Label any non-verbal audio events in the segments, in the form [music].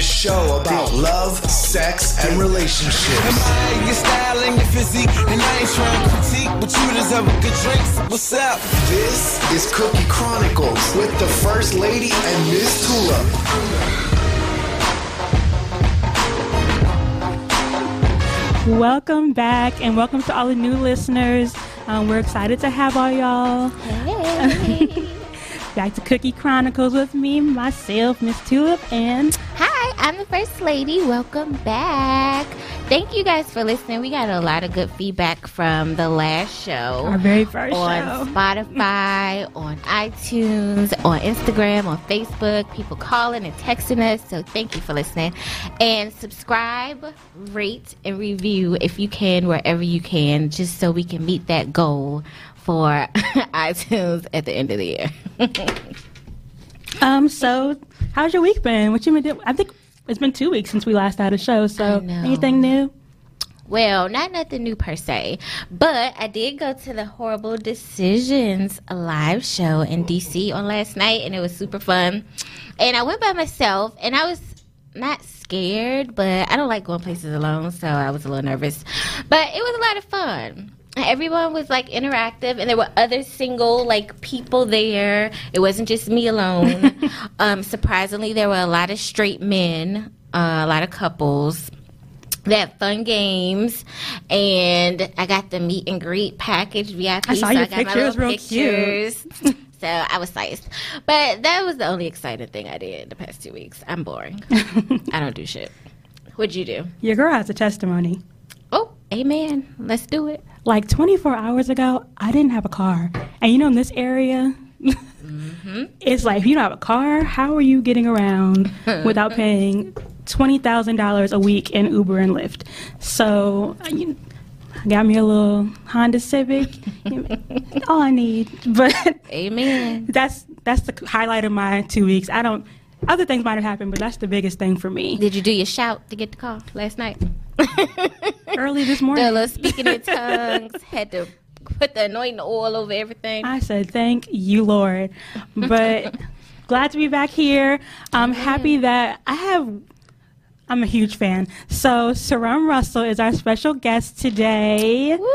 her. the hottest show about love, sex, and relationships. admire your style and your physique, and I ain't trying to critique, but you deserve a good drink. So what's up? This is Cookie Chronicles with the First Lady and Miss Tula. Welcome back, and welcome to all the new listeners. Um, we're excited to have all y'all Hey. [laughs] back to Cookie Chronicles with me, myself, Miss Tulip, and Hi, I'm the First Lady. Welcome back. Thank you guys for listening. We got a lot of good feedback from the last show. our very first on show. Spotify, on iTunes, on Instagram, on Facebook, people calling and texting us. So thank you for listening. And subscribe, rate, and review if you can, wherever you can, just so we can meet that goal for [laughs] iTunes at the end of the year. [laughs] Um, so how's your week been? What you been doing? I think it's been two weeks since we last had a show. So anything new? Well, not nothing new per se, but I did go to the Horrible Decisions live show in DC on last night, and it was super fun. And I went by myself, and I was not scared, but I don't like going places alone, so I was a little nervous. But it was a lot of fun. Everyone was like interactive, and there were other single like people there. It wasn't just me alone. [laughs] um, surprisingly, there were a lot of straight men, uh, a lot of couples they had fun games, and I got the meet and greet package VIP. I saw so your I got pictures, real cute. [laughs] so I was psyched. But that was the only exciting thing I did the past two weeks. I'm boring. [laughs] I don't do shit. What'd you do? Your girl has a testimony. Amen. Let's do it. Like 24 hours ago, I didn't have a car, and you know in this area. Mm-hmm. It's like if you don't have a car, how are you getting around [laughs] without paying twenty thousand dollars a week in Uber and Lyft? So I- you I got me a little Honda Civic, [laughs] all I need. [laughs] But Amen. that's that's the highlight of my two weeks. I don't. Other things might have happened, but that's the biggest thing for me. Did you do your shout to get the car last night? [laughs] Early this The morning, little speaking in tongues. Had to put the anointing oil over everything. I said, "Thank you, Lord." But [laughs] glad to be back here. I'm happy that I have. I'm a huge fan. So Cerrome Russell is our special guest today. [laughs]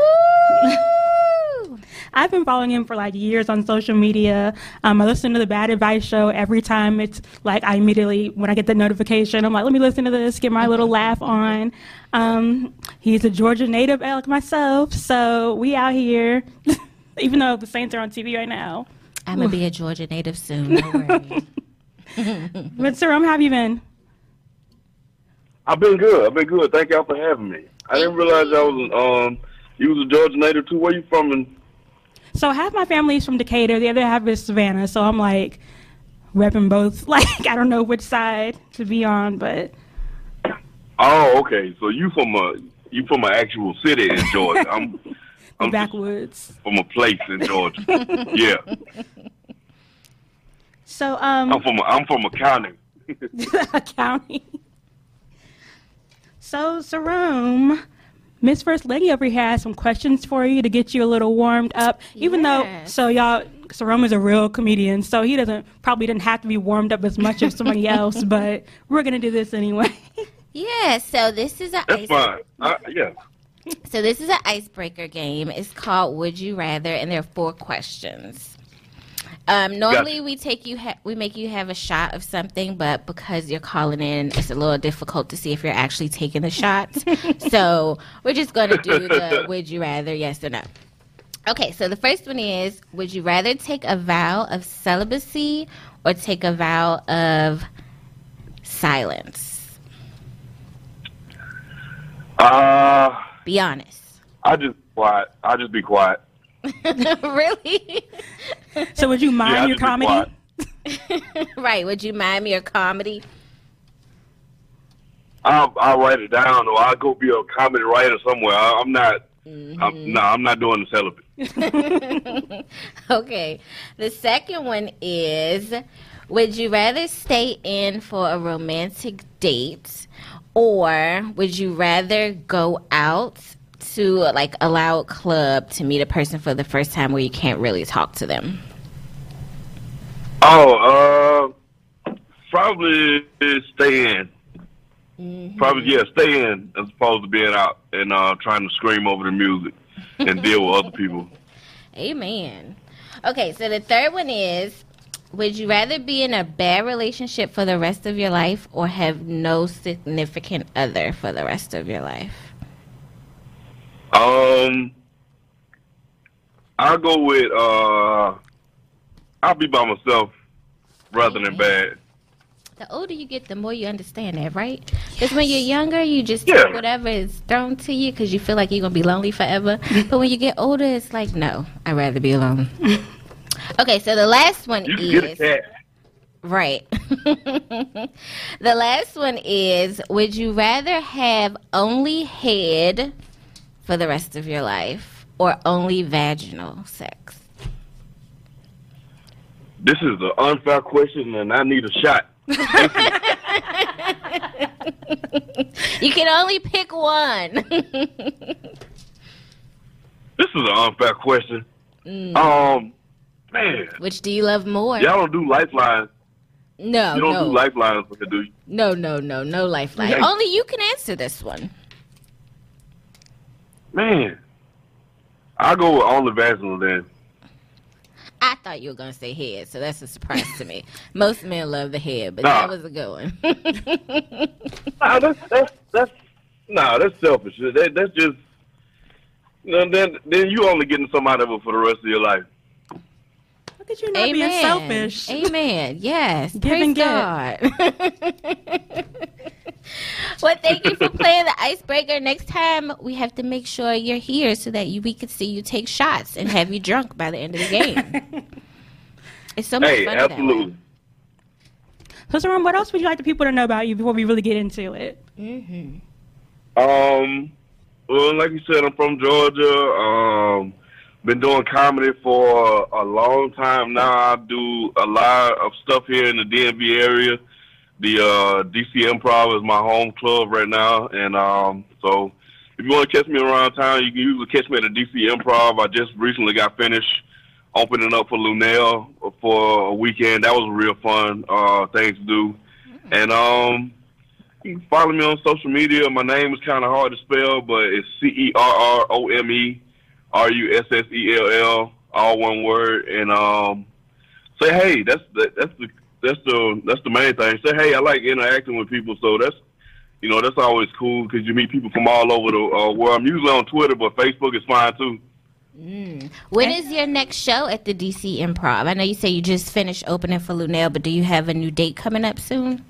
Woo! I've been following him for like years on social media. Um, I listen to the Bad Advice show every time. It's like I immediately, when I get the notification, I'm like, let me listen to this, get my little laugh on. Um, he's a Georgia native like myself, so we out here. [laughs] Even though the Saints are on TV right now. I'm gonna be a Georgia native soon. Don't worry. [laughs] But Cerrome, how have you been? I've been good. I've been good. Thank y'all for having me. I didn't realize I was um you was a Georgia native too. Where you from? In, So half my family is from Decatur, the other half is Savannah. So I'm like repping both. [laughs] Like I don't know which side to be on, but oh, okay. So you from a you from an actual city in [laughs] Georgia. I'm I'm backwoods. from a place in Georgia. [laughs] yeah, So um, I'm from a, I'm from a county. A county. So Cerrome, Miss First Lady over here has some questions for you to get you a little warmed up. Even though, so y'all, Cerrome is a real comedian, so he doesn't probably didn't have to be warmed up as much as somebody [laughs] else. But we're gonna do this anyway. yeah. So this is a That's ice- fine. I, yeah. So this is an icebreaker game. It's called Would You Rather, and there are four questions. Um, normally Gotcha. we take you ha- we make you have a shot of something, but because you're calling in, it's a little difficult to see if you're actually taking the shots. [laughs] so we're just going to do the Would You Rather, yes or no. Okay, so the first one is Would you rather take a vow of celibacy or take a vow of silence? Uh, Be honest. I just quiet. I just be quiet. [laughs] really? so would you Yeah, mind your comedy? [laughs] right. Would you mind me or comedy? I'll, I'll write it down, or I'll go be a comedy writer somewhere. I, I'm not. I'm, mm-hmm. no, I'm not doing the celibate. [laughs] Okay. The second one is Would you rather stay in for a romantic date or would you rather go out to like allow a loud club to meet a person for the first time where you can't really talk to them? Oh, uh, probably stay in. Probably yeah, stay in as opposed to being out and uh, trying to scream over the music and deal with other people. [laughs] Amen. Okay, so the third one is would you rather be in a bad relationship for the rest of your life or have no significant other for the rest of your life? Um, I'll go with uh, I'll be by myself rather than bad. The older you get, the more you understand that, right? Because when you're younger, you just Yeah. take whatever is thrown to you because you feel like you're going to be lonely forever. [laughs] but when you get older, it's like, no, I'd rather be alone. [laughs] okay, so the last one You can get a is. cat. Right. [laughs] the last one is Would you rather have only head for the rest of your life or only vaginal sex? This is an unfair question, and I need a shot. [laughs] You can only pick one. [laughs] This is an unfair question. Mm. Um, man, Which do you love more? y'all don't do lifelines. No, You don't no. do lifelines, do you? No, no, no, no lifeline. Okay. Only you can answer this one. Man, I'll go with only vaginal then. I thought you were gonna say head, so that's a surprise to me. [laughs] Most men love the head, but Nah. that was a good one. [laughs] Nah, that's that's that's nah, that's selfish. That, that's just you know, then then you only getting some out of it for the rest of your life. Look at you not being Amen. selfish. Amen. Yes. [laughs] Give Praise and. God. [laughs] well, thank you for playing the icebreaker. Next time we have to make sure you're here so that you, we can see you take shots and have you drunk by the end of the game. [laughs] It's so much Hey, fun. that absolutely. So, Cerrome, what else would you like the people to know about you before we really get into it? Um, well, like you said, I'm from Georgia. Um, been doing comedy for a long time now. I do a lot of stuff here in the DMV area. The uh, DC Improv is my home club right now, and um, so if you want to catch me around town, you can usually catch me at the DC Improv. I just recently got finished opening up for Luenell for a weekend. That was a real fun uh, thing to do, and um, you can follow me on social media. My name is kind of hard to spell, but it's C E R R O M E R U S S E L L, all one word. And um, say hey. That's the, that's the that's the that's the main thing. Say hey. I like interacting with people, so that's you know that's always cool because you meet people from all over the uh, world. I'm usually on Twitter, but Facebook is fine too. When is your next show at the DC Improv? I know you say you just finished opening for Luenell, but do you have a new date coming up soon?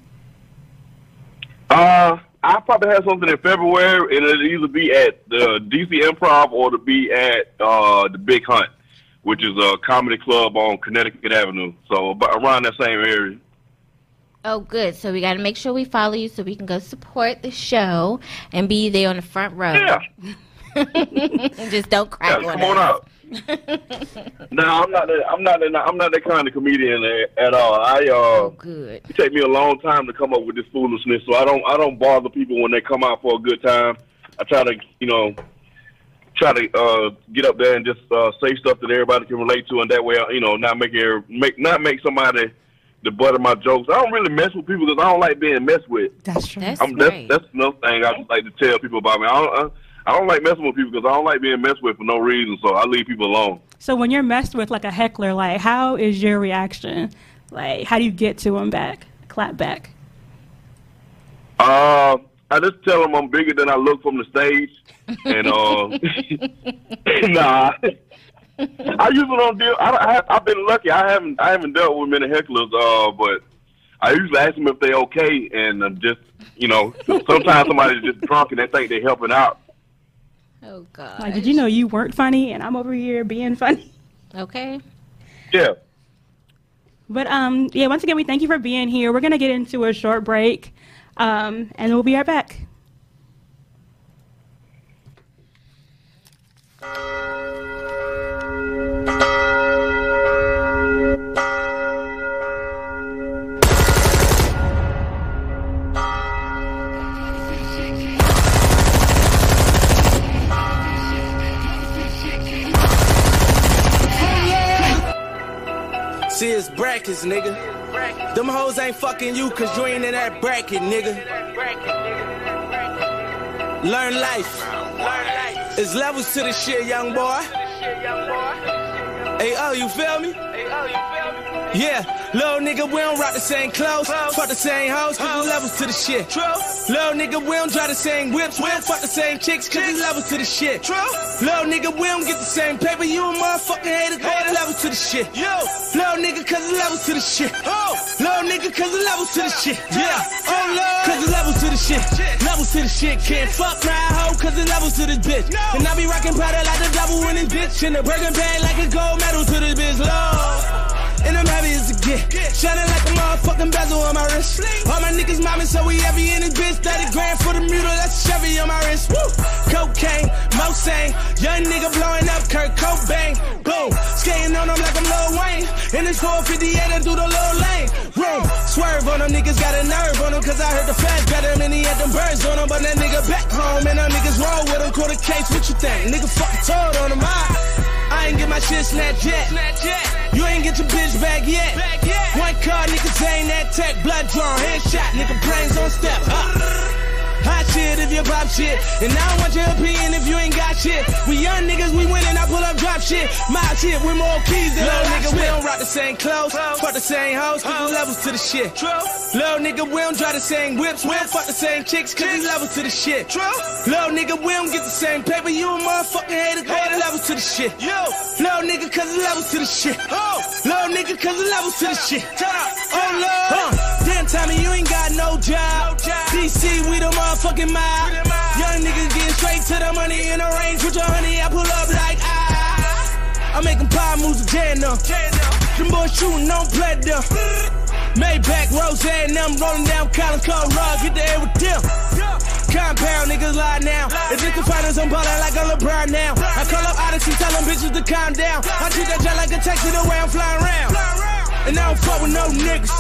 Uh, I probably have something in February, and it'll either be at the DC Improv or to be at uh, the Big Hunt, which is a comedy club on Connecticut Avenue. So about around that same area. Oh, good. So we got to make sure we follow you so we can go support the show and be there on the front row. Yeah, [laughs] Just don't crack yeah on come on out. [laughs] no, I'm not. That, I'm not. That, I'm not that kind of comedian at, at all. I uh, Oh, good. it take me a long time to come up with this foolishness, so I don't. I don't bother people when they come out for a good time. I try to, you know, try to uh, get up there and just uh, say stuff that everybody can relate to, and that way, you know, not make er- make not make somebody the butt of my jokes. I don't really mess with people because I don't like being messed with. That's true. That's I'm, that's that's another thing I just like to tell people about me. I don't, I, I don't like messing with people because I don't like being messed with for no reason. So I leave people alone. So, when you're messed with like a heckler, like, how is your reaction? Like, how do you get to him back? Clap back. Uh, I just tell them I'm bigger than I look from the stage, and uh, [laughs] nah. I usually don't deal. I, I, I've been lucky. I haven't. I haven't dealt with many hecklers. Uh, but I usually ask them if they're okay, and uh, just you know, sometimes somebody's just drunk and they think they're helping out. Oh, God. Like, did you know you weren't funny and I'm over here being funny? Okay. Yeah. But um, yeah, once again, we thank you for being here. We're gonna get into a short break, um, and we'll be right back. See his brackets, nigga. Them hoes ain't fucking you cause you ain't in that bracket, nigga. Learn life. It's levels to the shit, young boy. Hey, oh, you feel me? Yeah, little nigga, we don't rock the same clothes, fuck the same hoes, cause we levels to the shit. True. Little nigga, we don't drive the same whips, we don't fuck the same chicks, cause we levels to the shit. True. Little nigga, we don't get the same paper, you a motherfucking hater, go the levels to the shit. Yo, little nigga, cause the levels to the shit. Oh, little nigga, cause the levels to the shit. Yeah, oh lord, cause the levels to the shit. Levels to the shit, can't fuck my hoe, cause the levels to this bitch. And I be rocking powder like the devil in this bitch, and the burger bag like a gold medal to this bitch, lord. And I'm heavy as a get. Shining like a motherfucking bezel on my wrist. All my niggas mobbing, so we heavy in this bitch. 30 grand for the mule, that's a Chevy on my wrist. Woo! Cocaine, Mosang. Young nigga blowing up Kurt Cobain. Boom! Skating on them like I'm In this 458, I do the little lane. Room! Swerve on them, niggas got a nerve on them, cause I heard the feds better than he had them birds on them. But that nigga back home, and them niggas roll with him. Quarter case, what you think? Nigga fucking told on him, I. I ain't get my shit snatched yet. You ain't get your bitch back yet. One car, niggas ain't that tech. Blood drawn, headshot, nigga brains on step. Huh. Hot shit if you pop shit. And I don't want your opinion if you ain't got shit. We young niggas, we winning, I pull up drop shit. My shit with more keys than Little nigga, we don't rock the same clothes. Fuck the same hoes, cause we levels to the shit. True. Little nigga, we don't drive the same whips. We don't fuck the same chicks, cause we levels to the shit. True. Little nigga, we don't get the same paper. You a motherfucking hater, go the levels to the shit. Yo, little nigga, cause the levels to the shit. Oh, little nigga, cause the levels to the shit. Oh, Lord. Huh. Damn, Tommy, you ain't got no job. DC, we the motherfucking mob. Young niggas getting straight to the money in the range with your honey. I pull up like ah. I'm making pie moves with Jan up. Them boys shooting on them. [laughs] Maybach, Rose, and them rolling down Collins Cole Rug. Get the air with them. Compound niggas lie now. If it's the finals, I'm ballin' like a LeBron now. I call up Odyssey, tell them bitches to calm down. I treat that jet like a taxi the way I'm flying around. And I don't fuck with no niggas.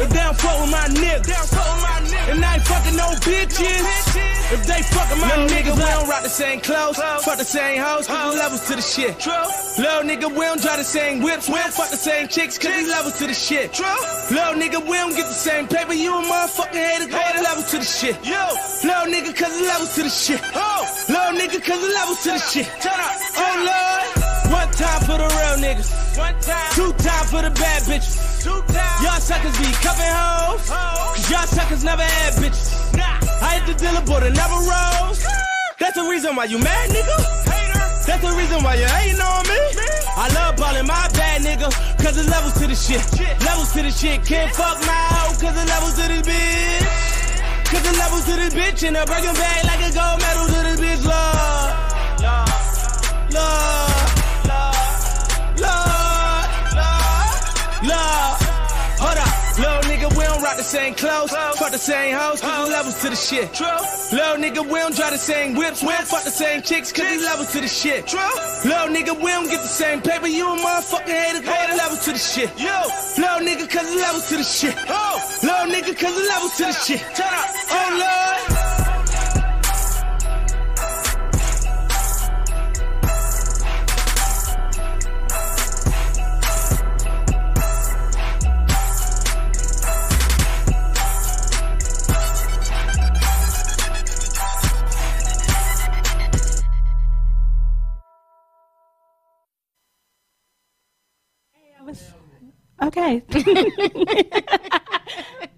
If they don't fuck with my niggas. And I ain't fucking no bitches. If they fucking my niggas, we don't rock the same clothes. Fuck the same hoes, cause we levels to the shit. True. Little nigga, we don't drive the same whips. We don't fuck the same chicks, cause we levels to the shit. True. Little nigga, we don't get the same paper. You a motherfucking hater, go the levels to the shit. Yo. Little nigga, cause the levels to the shit. Oh. Little nigga, cause the levels to the shit. Turn up. Oh Lord. Time for the real niggas. One time. Two time for the bad bitches. Two time. Y'all suckers be cuffing hoes. Cause y'all suckers never had bitches. Nah. I hit the dealer, but it never rose. That's the reason why you mad, nigga. That's the reason why you ain't on me. I love ballin' my bad nigga, cause it's levels to the shit. Levels to the shit. Can't fuck my hoe, cause it's levels to this bitch. Cause the levels to this bitch, and a breaking bag like a gold medal to this bitch, love. Love. Lord. Hold up, little nigga, we don't rock the same clothes, fuck the same hoes, cause we levels to the shit. True. Little nigga, we don't drive the same whips, we don't fuck the same chicks, cause we levels to the shit. True. Little nigga, we don't get the same paper, you a motherfucking hater, go the levels to the shit. Little nigga, cause the levels to the shit. Oh. Little nigga, cause the levels to the shit. Turn up. Oh Lord. Okay. [laughs]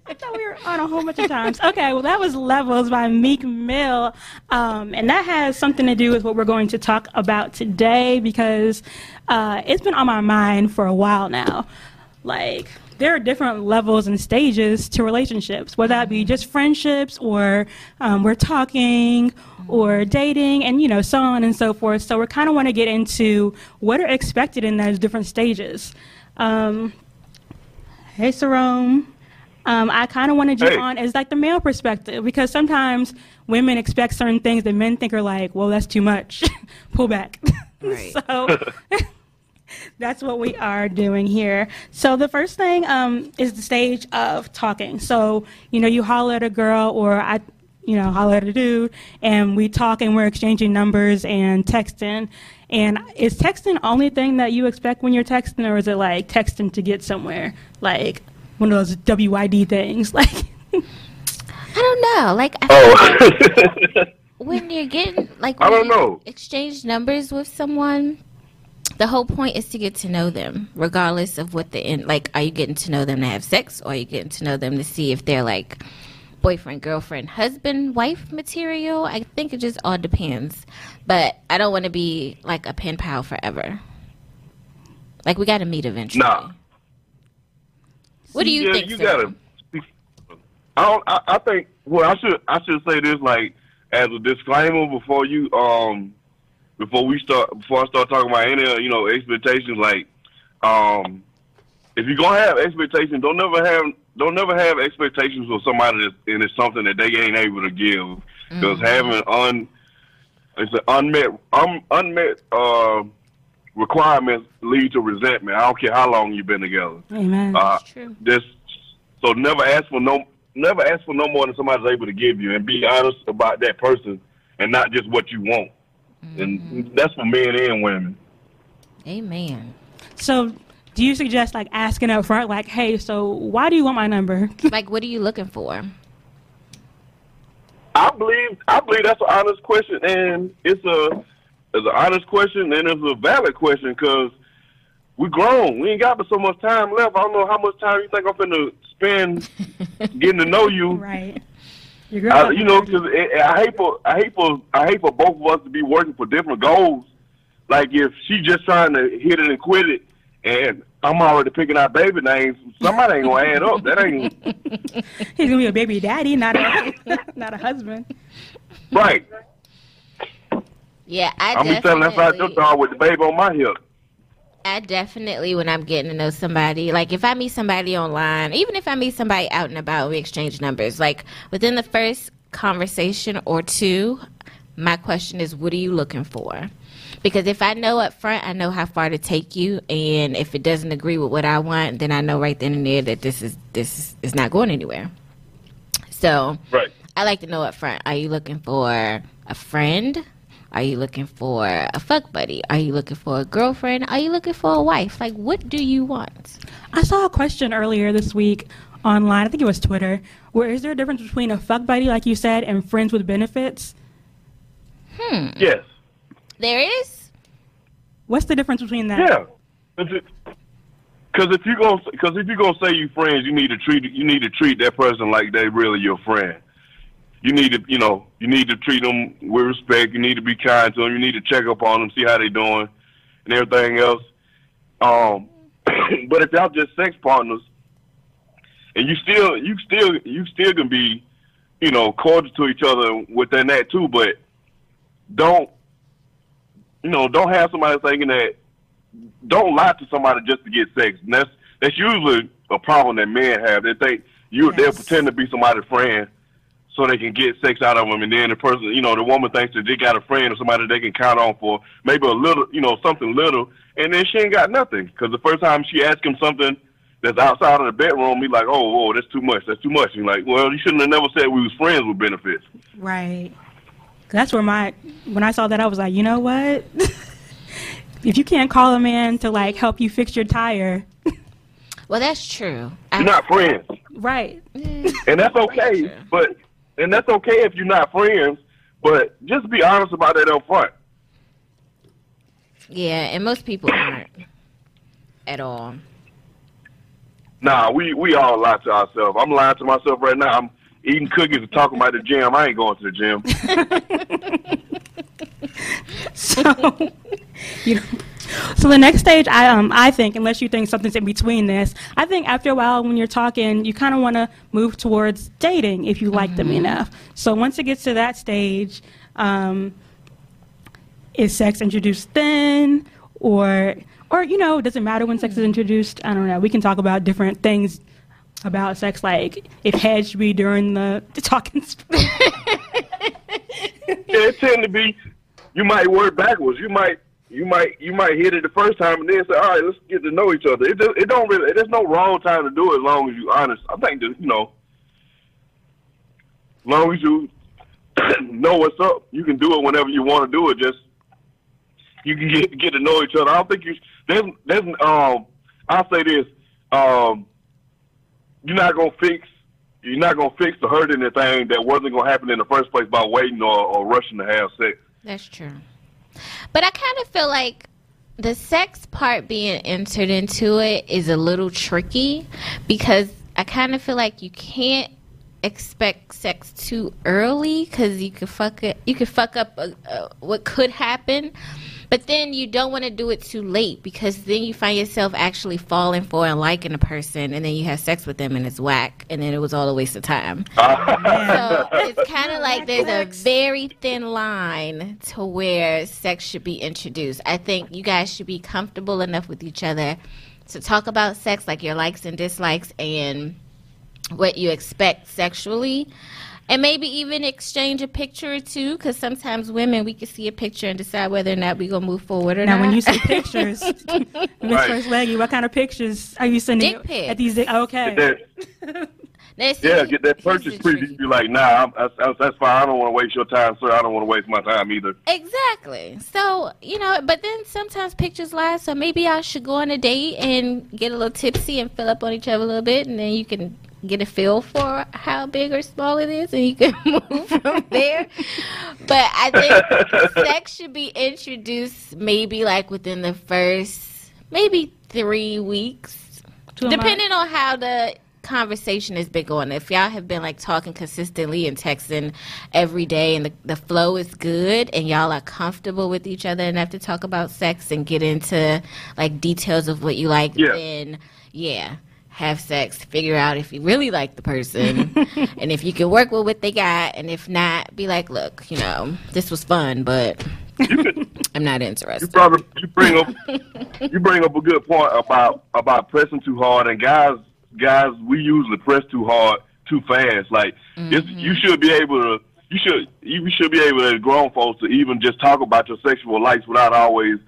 I thought we were on a whole bunch of times. Okay, well, that was Levels by Meek Mill. Um, and that has something to do with what we're going to talk about today because uh, it's been on my mind for a while now. Like, there are different levels and stages to relationships, whether that be just friendships or um, we're talking or dating and, you know, so on and so forth. So we kind of want to get into what are expected in those different stages. Um, hey, Cerrome. Um, I kind of wanted you Hey. on as like the male perspective because sometimes women expect certain things that men think are like, well, that's too much. [laughs] Pull back. [laughs] Right. so [laughs] that's what we are doing here. So the first thing um, is the stage of talking. So you know, you holler at a girl, or I, you know, holler at a dude, and we talk and we're exchanging numbers and texting. And is texting the only thing that you expect when you're texting, or is it like texting to get somewhere, like one of those WID things, [laughs] like? I don't know. Like, I feel Oh, like [laughs] when you're getting like I don't know. exchange numbers with someone the whole point is to get to know them regardless of what the end like are you getting to know them to have sex or are you getting to know them to see if they're like boyfriend girlfriend husband wife material i think it just all depends but i don't want to be like a pen pal forever like we gotta meet eventually nah. what do you yeah, think you gotta. I don't. I, I think. Well, I should. I should say this like as a disclaimer before you um before we start before I start talking about any you know expectations like um if you're gonna have expectations, don't never have don't never have expectations for somebody that's, and it's something that they ain't able to give because having un it's an unmet um, unmet uh, requirements lead to resentment. I don't care how long you've been together. Amen. Uh, true. This, so never ask for no, never ask for no more than somebody's able to give you, and be honest about that person, and not just what you want. And that's for men and women. amen so, do you suggest like asking up front, like, "Hey, so why do you want my number?" [laughs] like what are you looking for I believe, I believe that's an honest question, and it's a, it's an honest question, and it's a valid question because we grown. We ain't got but so much time left. I don't know how much time you think I'm finna spend [laughs] getting to know you. right. I, you know, because I hate for I hate for I hate for both of us to be working for different goals. Like if she just trying to hit it and quit it, and I'm already picking out baby names, somebody ain't gonna add up. That ain't [laughs] he's gonna be a baby daddy, not a [laughs] not a husband. right. yeah i I'm be standing outside your definitely- door with the baby on my hip. I definitely, when I'm getting to know somebody, like if I meet somebody online, even if I meet somebody out and about, we exchange numbers. Like within the first conversation or two, my question is, what are you looking for? Because if I know up front, I know how far to take you, and if it doesn't agree with what I want, then I know right then and there that this is this is not going anywhere. So Right. I like to know up front. Are you looking for a friend? Are you looking for a fuck buddy? Are you looking for a girlfriend? Are you looking for a wife? Like, what do you want? I saw a question earlier this week online. I think it was Twitter. Where is there a difference between a fuck buddy, like you said, and friends with benefits? Hmm. Yes. There is. What's the difference between that? Yeah. Because if you gonna because if you gonna say you friends, you need to treat you need to treat that person like they really your friend. You need to you know you need to treat them with respect. You need to be kind to them. You need to check up on them, see how they doing, and everything else. Um, [clears throat] but if y'all just sex partners, and you still you still you still can be, you know, cordial to each other within that too. But don't you know don't have somebody thinking that don't lie to somebody just to get sex. And that's that's usually a problem that men have. They think you they'll Yes. pretend to be somebody's friend so they can get sex out of them, and then the person, you know, the woman thinks that they got a friend or somebody they can count on for maybe a little, you know, something little, and then she ain't got nothing because the first time she asks him something that's outside of the bedroom, he's like, oh, whoa, that's too much, that's too much. And like, well, you shouldn't have never said we was friends with benefits. Right. That's where my when I saw that I was like, you know what? [laughs] if you can't call a man to like help you fix your tire, Well, that's true. You're not friends. right? and that's mm. okay. true. But and that's okay if you're not friends. But just be honest about that up front. yeah, and most people aren't at all. Nah, we we all lie to ourselves. I'm lying to myself right now. I'm eating cookies and talking about the gym. I ain't going to the gym. [laughs] So, you know, so the next stage, I um, I think, unless you think something's in between this, I think after a while, when you're talking, you kind of want to move towards dating if you like them enough. So once it gets to that stage, um, is sex introduced then, or or you know, does it matter when sex is introduced? I don't know. We can talk about different things about sex, like if head should be during the, the talking. [laughs] Yeah, it tend to be. You might work backwards. You might you might you might hit it the first time and then say, all right, let's get to know each other. It just, it don't really. There's no wrong time to do it as long as you honest. I think that you know, as long as you [clears throat] know what's up. You can do it whenever you want to do it. Just you can get get to know each other. I don't think you there's there's um I'll say this um you're not gonna fix you're not gonna fix the hurt anything that wasn't gonna happen in the first place by waiting or, or rushing to have sex. That's true. But I kind of feel like the sex part being entered into it is a little tricky because I kind of feel like you can't expect sex too early because you could fuck it. You could fuck up uh uh what could happen. But then you don't want to do it too late because then you find yourself actually falling for and liking a person, and then you have sex with them and it's whack, and then it was all a waste of time. [laughs] So it's kind of like there's a very thin line to where sex should be introduced. I think you guys should be comfortable enough with each other to talk about sex, like your likes and dislikes, and what you expect sexually. And maybe even exchange a picture or two, because sometimes women we can see a picture and decide whether or not we're gonna move forward or Now, not. Now, when you see [laughs] pictures, [laughs] Miss Right. First Lady, what kind of pictures are you sending Dick pics. at these? Oh, okay. That, Let's yeah, see. get that [laughs] purchase preview. tricky. You're like, nah, I'm, that's, that's- that's fine. I don't want to waste your time, sir. I don't want to waste my time either. Exactly. So, you know, but then sometimes pictures lie, so maybe I should go on a date and get a little tipsy and fill up on each other a little bit, and then you can get a feel for how big or small it is, and you can [laughs] move from there. But I think [laughs] sex should be introduced maybe like within the first maybe three weeks Two of my- depending on how the conversation has been going if y'all have been like talking consistently and texting every day and the, the flow is good and y'all are comfortable with each other enough to talk about sex and get into like details of what you like Yeah. then yeah have sex figure out if you really like the person [laughs] and if you can work with what they got and if not be like look you know this was fun but [laughs] i'm not interested. You interested probably you bring up you bring up a good point about about pressing too hard, and guys guys we usually press too hard too fast. Like it's, mm-hmm. you should be able to you should you should be able as grown folks to even just talk about your sexual likes without always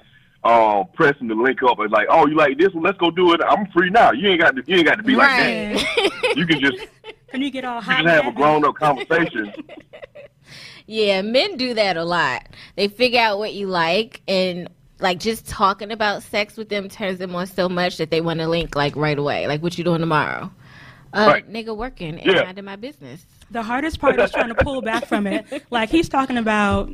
um pressing the link up and like oh you like this one let's go do it I'm free now you ain't got to you ain't got to be like that [laughs] you can just Can you get all hot? can have a grown up conversation [laughs] Yeah, men do that a lot. They figure out what you like and like just talking about sex with them turns them on so much that they want to link like right away. Like what you doing tomorrow? Uh Right. nigga working and Yeah. minding my business. The hardest part is trying to pull back from it. [laughs] Like he's talking about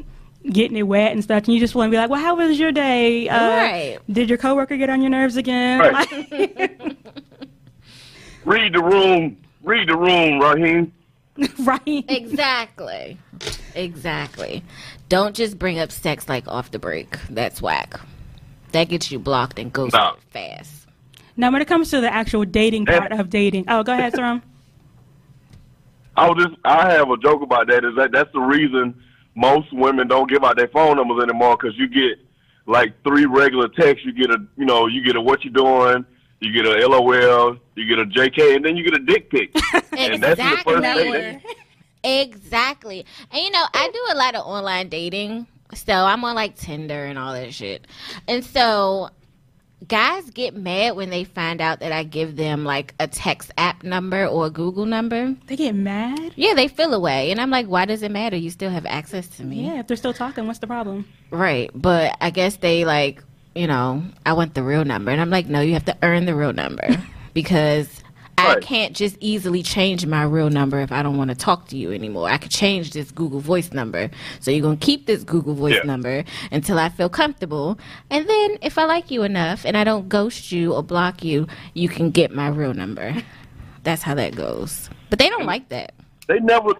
getting it wet and stuff, and you just want to be like, "Well, how was your day? Uh, Right. Did your coworker get on your nerves again?" Right. [laughs] Read the room read the room Raheem [laughs] right. Exactly. exactly. Don't just bring up sex like off the break. That's whack. That gets you blocked and goes No. fast. Now, when it comes to the actual dating Yeah. part of dating, oh, go ahead, [laughs] Cerrome. I was just I have a joke about that. Is that that's the reason most women don't give out their phone numbers anymore because you get like three regular texts. You get a you know you get a what you doing. You get a LOL. You get a JK, and then you get a dick pic. [laughs] and that's the first date. Exactly. And you know, I do a lot of online dating. So I'm on like Tinder and all that shit. And so guys get mad when they find out that I give them like a text app number or a Google number. They get mad. Yeah, they feel away. And I'm like, why does it matter? You still have access to me. Yeah, if they're still talking, what's the problem? Right. But I guess they like, you know, I want the real number. And I'm like, no, you have to earn the real number [laughs] because I can't just easily change my real number if I don't want to talk to you anymore. I could change this Google Voice number. So you're going to keep this Google Voice Yeah. number until I feel comfortable. And then if I like you enough and I don't ghost you or block you, you can get my real number. That's how that goes. But they don't like that. They never.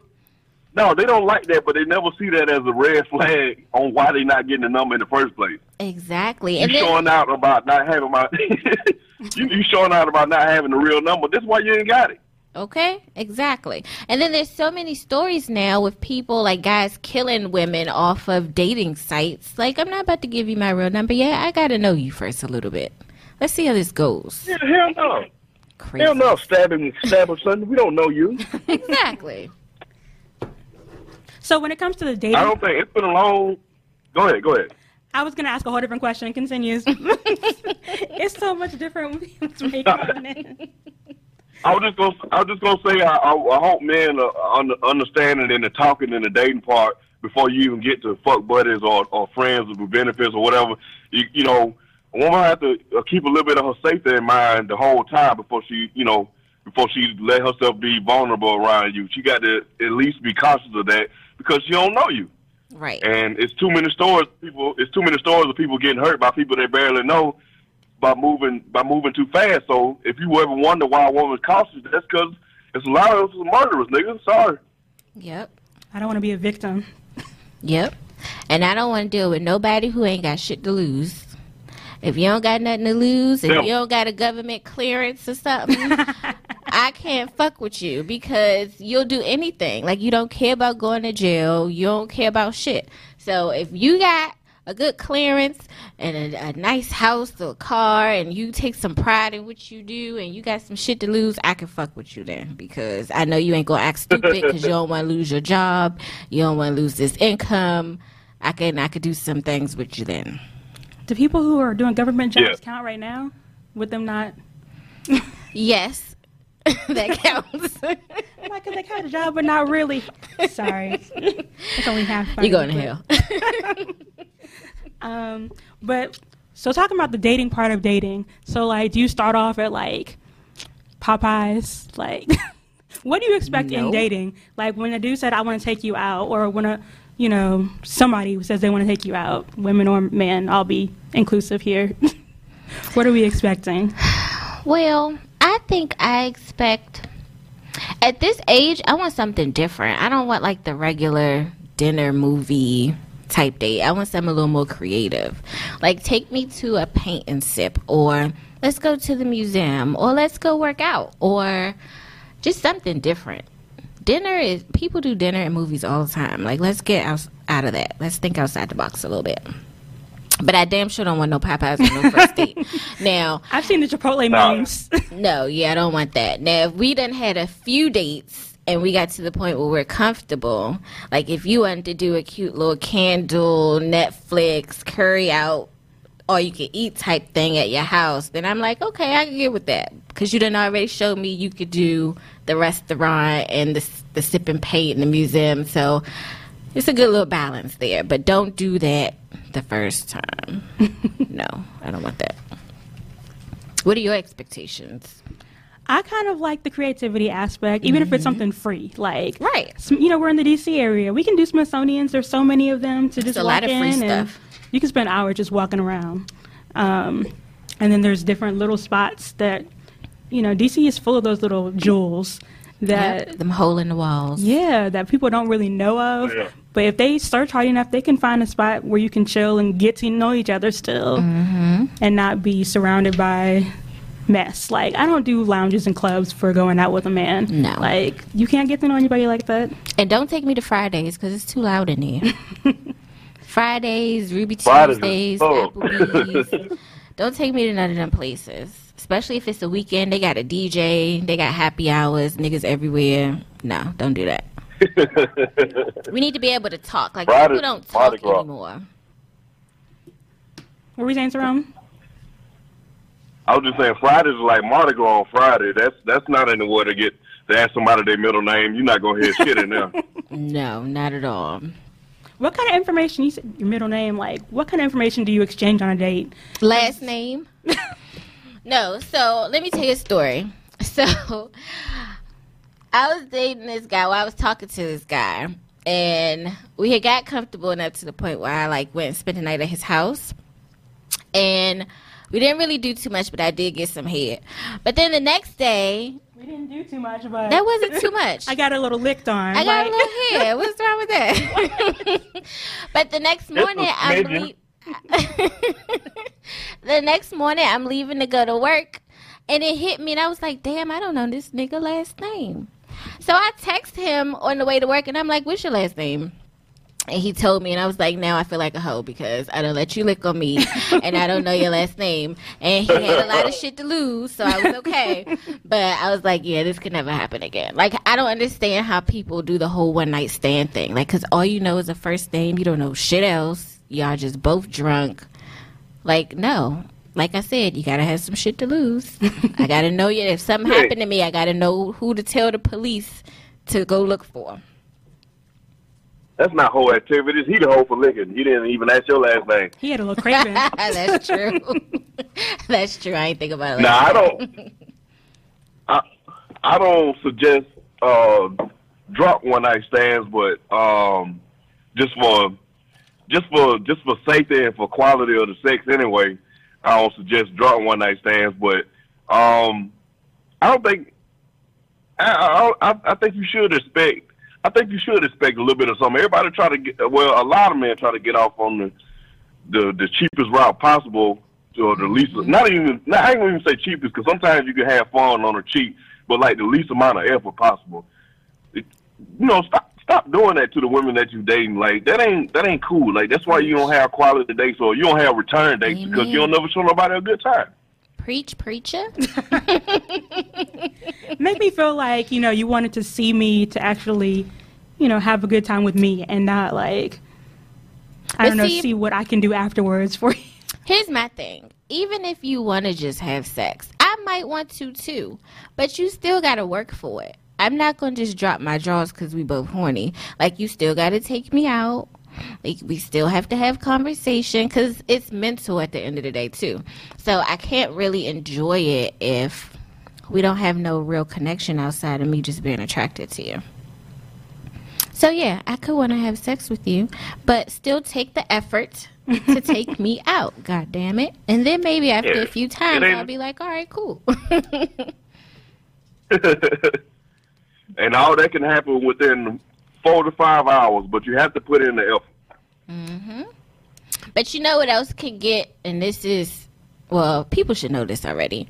No, they don't like that, but they never see that as a red flag on why they're not getting the number in the first place. Exactly. You And then, showing out about not having my. [laughs] you, you showing out about not having the real number. That's why you ain't got it. Okay, exactly. And then there's so many stories now with people like guys killing women off of dating sites. Like, I'm not about to give you my real number yet. I got to know you first a little bit. Let's see how this goes. Yeah, hell no. Crazy. Hell no, stabbing, stabbing something. We don't know you. [laughs] Exactly. So when it comes to the dating, I don't think it's been a long. Go ahead, go ahead. I was gonna ask a whole different question. Continues. [laughs] it's so much different when in. [laughs] I was just gonna, I was just gonna say, I, I, I hope men are under, understanding in the talking and the dating part before you even get to fuck buddies or, or friends with benefits or whatever. You, you know, a woman have to uh, keep a little bit of her safety in mind the whole time before she, you know, before she let herself be vulnerable around you. She got to at least be conscious of that because she don't know you. Right. And it's too many stories. People, it's too many stories of people getting hurt by people they barely know by moving by moving too fast. So if you ever wonder why a woman's cautious, that's because it's a lot of us murderers, nigga. Sorry. Yep. I don't want to be a victim. Yep. And I don't want to deal with nobody who ain't got shit to lose. If you don't got nothing to lose, if Yeah. you don't got a government clearance or something, [laughs] I can't fuck with you because you'll do anything. Like you don't care about going to jail. You don't care about shit. So if you got a good clearance and a, a nice house or a car and you take some pride in what you do and you got some shit to lose, I can fuck with you then because I know you ain't gonna act stupid because you don't want to lose your job. You don't want to lose this income. I can I could do some things with you then. Do people who are doing government jobs Yeah. count right now? With them not? Yes, [laughs] that counts. Like, 'cause they have a job, but not really. Sorry. it's only half You're going to hell? [laughs] Um, but so talking about the dating part of dating. So like, do you start off at like Popeyes? Like, [laughs] what do you expect in dating? Like when a dude said, "I want to take you out," or when a you know somebody says they want to take you out, women or men, I'll be inclusive here. [laughs] what are we expecting? Well, I think I expect at this age, I want something different. I don't want like the regular dinner movie type date. I want something a little more creative. Like take me to a paint and sip or let's go to the museum or let's go work out or just something different. Dinner is people do dinner and movies all the time. Like let's get out, out of that. Let's think outside the box a little bit. But I damn sure don't want no Popeyes on no first date. [laughs] Now, I've seen the Chipotle No. memes. [laughs] no, yeah, I don't want that. Now, if we done had a few dates and we got to the point where we're comfortable, like if you wanted to do a cute little candle, Netflix, curry out, or you can eat type thing at your house, then I'm like, okay, I can get with that because you done already showed me you could do the restaurant and the the sip and paint in the museum, so it's a good little balance there. But don't do that the first time. [laughs] no, I don't want that. What are your expectations? I kind of like the creativity aspect, even if it's something free. Like, Right. you know, we're in the DC area. We can do Smithsonian's. There's so many of them to just a walk lot of free in and stuff. you can spend hours just walking around. Um, and then there's different little spots that, you know, DC is full of those little jewels that, Yep, them hole in the walls. yeah, that people don't really know of. Yeah. But if they search hard enough, they can find a spot where you can chill and get to know each other still Mm-hmm. and not be surrounded by mess. Like, I don't do lounges and clubs for going out with a man. No. Like, you can't get to know anybody like that. And don't take me to Fridays because it's too loud in here. [laughs] Fridays, Ruby Fridays is Tuesdays. Applebee's. [laughs] don't take me to none of them places. Especially if it's a weekend. They got a DJ. They got happy hours. Niggas everywhere. No, don't do that. [laughs] we need to be able to talk. Like Friday- people don't talk Gras. anymore. What were we saying, Jerome? I was just saying Fridays is like Mardi Gras on Friday. That's that's not anywhere to get to ask somebody their middle name. You're not gonna hear shit in there. [laughs] No, not at all. What kind of information, you said your middle name, like, what kind of information do you exchange on a date? Last name? [laughs] no. So let me tell you a story. [laughs] So I was dating this guy. Well, I was talking to this guy, and we had got comfortable enough to the point where I like went and spent the night at his house, and we didn't really do too much, but I did get some head. But then the next day, We didn't do too much, but that wasn't too much. [laughs] I got a little licked on. I got like- a little head. What's wrong with that? [laughs] but the next morning, I'm smidgen. le- [laughs] the next morning I'm leaving to go to work, and it hit me, and I was like, "Damn, I don't know this nigga last name." So I text him on the way to work, and I'm like, "What's your last name?" And he told me, and I was like, now I feel like a hoe because I don't let you lick on me, and I don't know your last name. And he had a lot of shit to lose, so I was okay. but I was like, yeah, this could never happen again. Like, I don't understand how people do the whole one night stand thing. Like, because all you know is a first name, you don't know shit else. Y'all just both drunk. Like, no. like I said, you gotta have some shit to lose. [laughs] I gotta know you. If something Yeah. happened to me, I gotta know who to tell the police to go look for. That's not whole activities. He the hoe for licking. He didn't even ask your last name. He had a little craving. [laughs] That's true. [laughs] That's true. I ain't think about it. Now I don't. I I don't suggest uh, drop one night stands, but um, just for just for just for safety and for quality of the sex anyway, I don't suggest drop one night stands. But um, I don't think I, I I I think you should expect. I think you should expect a little bit of something. Everybody try to get well. A lot of men try to get off on the the, the cheapest route possible or the least. Not even. Not, I ain't gonna even say cheapest because sometimes you can have fun on a cheap, but like the least amount of effort possible. It, you know, stop stop doing that to the women that you dating. Like that ain't that ain't cool. Like that's why you don't have quality dates or you don't have return dates because you don't never show nobody a good time. Preach, preacher. [laughs] [laughs] Make me feel like, you know, you wanted to see me to actually, you know, have a good time with me and not like, I But don't know, see- see what I can do afterwards for you. Here's my thing. Even if you want to just have sex, I might want to too, but you still got to work for it. I'm not going to just drop my jaws because we both horny. Like, you still got to take me out. Like, we still have to have conversation because it's mental at the end of the day, too. So, I can't really enjoy it if we don't have no real connection outside of me just being attracted to you. So, yeah, I could want to have sex with you, but still take the effort to [laughs] take me out. God damn it. And then maybe after Yeah. a few times, I'll be like, all right, cool. [laughs] [laughs] and all that can happen within four to five hours, but you have to put in the effort. Mhm. But you know what else can get, and this is, well, people should know this already.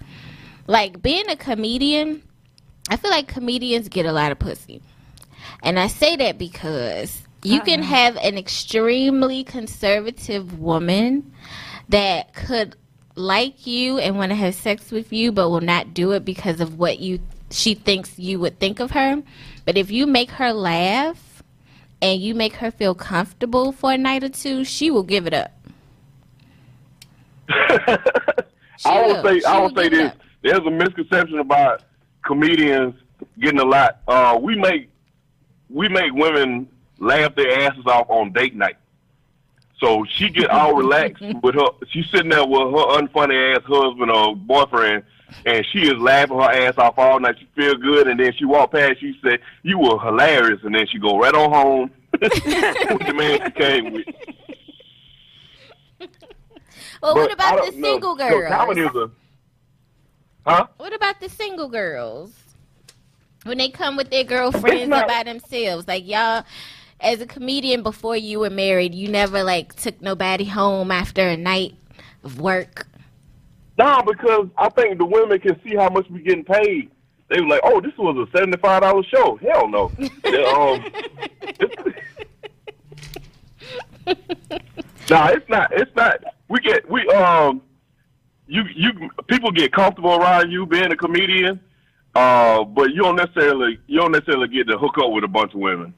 Like being a comedian, I feel like comedians get a lot of pussy. And I say that because you can have an extremely conservative woman that could like you and want to have sex with you, but will not do it because of what you she thinks you would think of her. But if you make her laugh and you make her feel comfortable for a night or two, she will give it up. I will. will say, She I will will say this: there's a misconception about comedians getting a lot. Uh, we make we make women laugh their asses off on date night. So she get all [laughs] relaxed with her. She's sitting there with her unfunny ass husband or boyfriend, and she is laughing her ass off all night. She feel good, and then she walk past. She said, "You were hilarious," and then she go right on home [laughs] with the man she came with. [laughs] Well, But what about the single No, comedy girls? is a, huh? What about the single girls? When they come with their girlfriends not- by themselves, like y'all, as a comedian before you were married, you never like took nobody home after a night of work. No, because I think the women can see how much we getting paid. They were like, "Oh, this was a seventy-five dollar show." Hell no. [laughs] Yeah, um, [laughs] nah, it's not. It's not. We get we um, you you people get comfortable around you being a comedian, uh, but you don't necessarily you don't necessarily get to hook up with a bunch of women.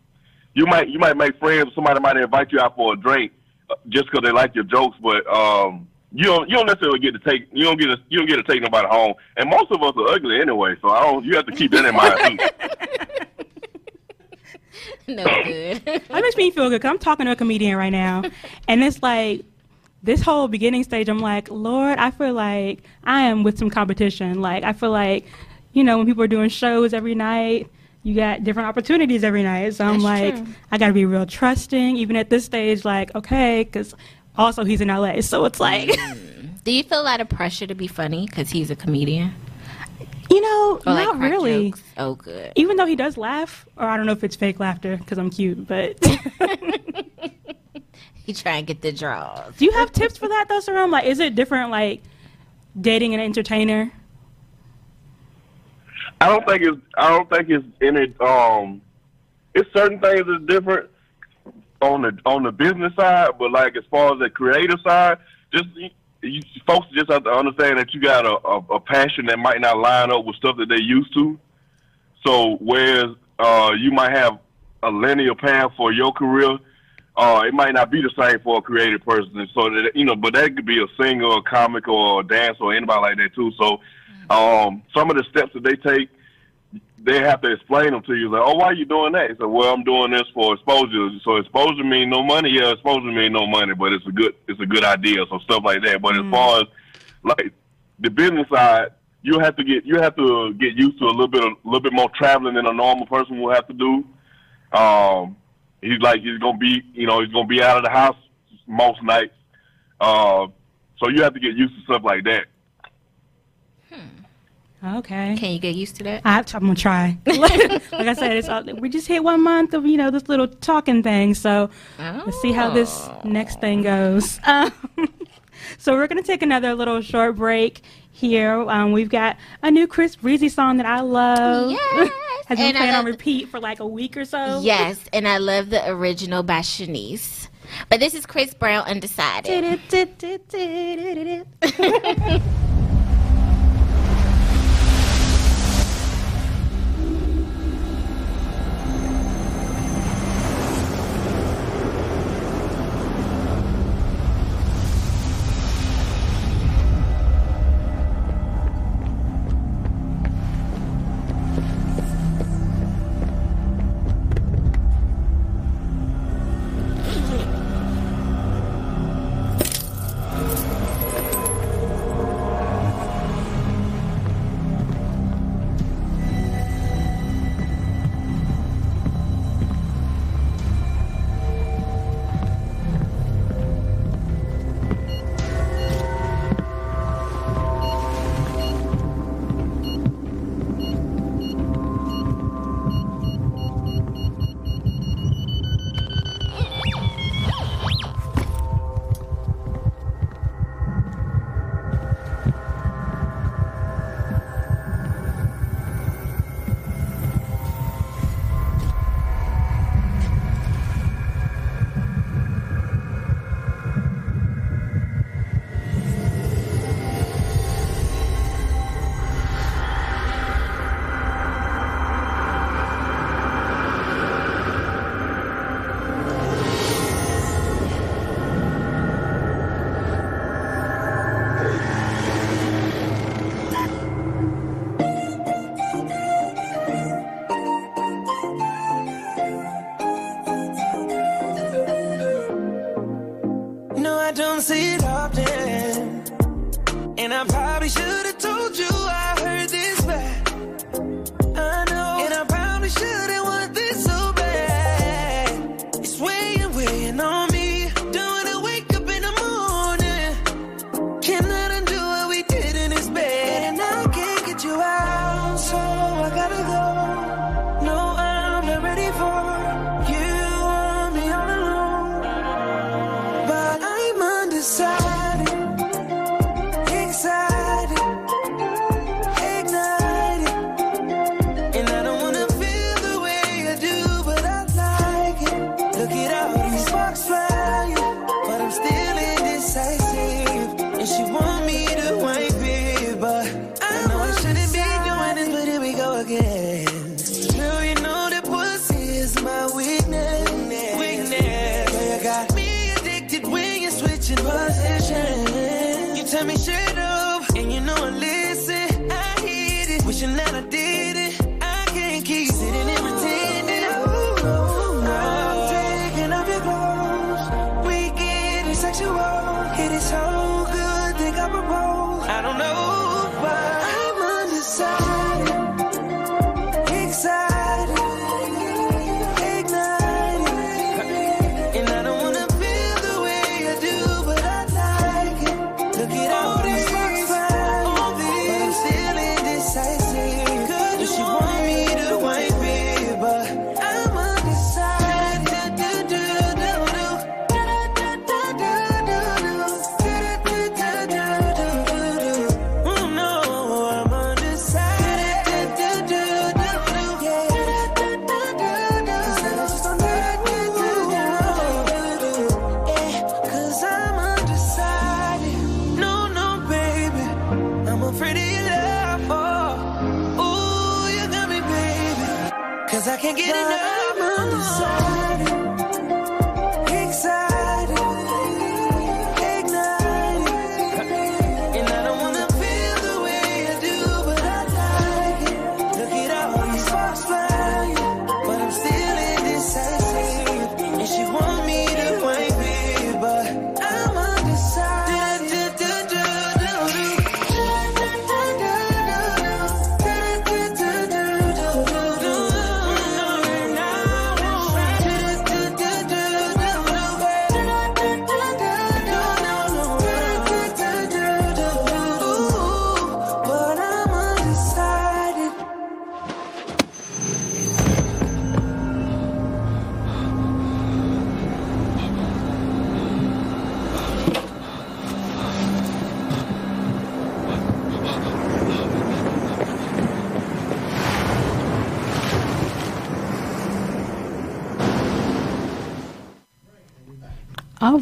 You might you might make friends. Somebody might invite you out for a drink uh, just because they like your jokes, but um, you don't you don't necessarily get to take you don't get to, you don't get to take nobody home. And most of us are ugly anyway, so I don't. You have to keep that in mind too. [laughs] [laughs] no good. That makes me feel good 'cause I'm talking to a comedian right now, [laughs] and it's like this whole beginning stage. I'm like, Lord, I feel like I am with some competition. Like I feel like, you know, when people are doing shows every night, you got different opportunities every night. So I'm That's like, true. I got to be real trusting, even at this stage. Like, okay, because also he's in LA, so it's like, [laughs] Do you feel a lot of pressure to be funny because he's a comedian? you know, Or not crack really. jokes? Oh, good. Even though he does laugh, or I don't know if it's fake laughter because I'm cute, but. [laughs] [laughs] He try and get the draws. Do you have tips for that though, Cerrome? Like, is it different, like dating an entertainer? I don't think it's I don't think it's any um it's certain things that's different on the on the business side, but like as far as the creative side, just you, you folks just have to understand that you got a, a, a passion that might not line up with stuff that they're used to. So whereas uh you might have a linear path for your career, uh, it might not be the same for a creative person. And so that you know, but that could be a singer, a comic, or a dancer, or anybody like that too. So, um, some of the steps that they take, they have to explain them to you. Like, oh, why are you doing that? It's like, well, I'm doing this for exposure. So exposure mean no money. Yeah, exposure mean no money, but it's a good, it's a good idea. So stuff like that. But as far as like the business side, you have to get, you have to get used to a little bit, a little bit more traveling than a normal person will have to do. Um, he's like he's gonna be, you know, he's gonna be out of the house most nights. Uh, so you have to get used to stuff like that. Okay. Can you get used to that? I, I'm gonna try. [laughs] like I said, it's all, we just hit one month of you know this little talking thing, so let's see how this next thing goes. Um, [laughs] so we're gonna take another little short break here. Um, we've got a new Chris Breezy song that I love. Yes. [laughs] Has been And playing on repeat for like a week or so. Yes, and I love the original by Shanice. But this is Chris Brown, Undecided.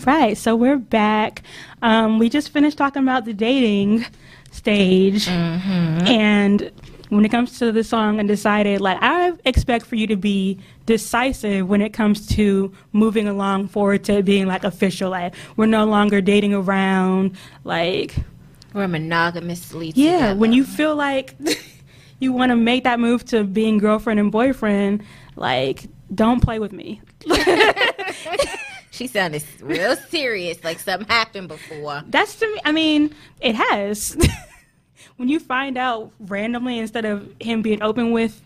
Right, so we're back. Um, we just finished talking about the dating stage, and when it comes to the song, Undecided like I expect for you to be decisive when it comes to moving along forward to being like official. Like we're no longer dating around. Like We're monogamously yeah, together. when you feel like [laughs] you want to make that move to being girlfriend and boyfriend, like don't play with me. [laughs] [laughs] She sounded real serious, like something happened before. That's to me. I mean, it has. [laughs] when you find out randomly instead of him being open with,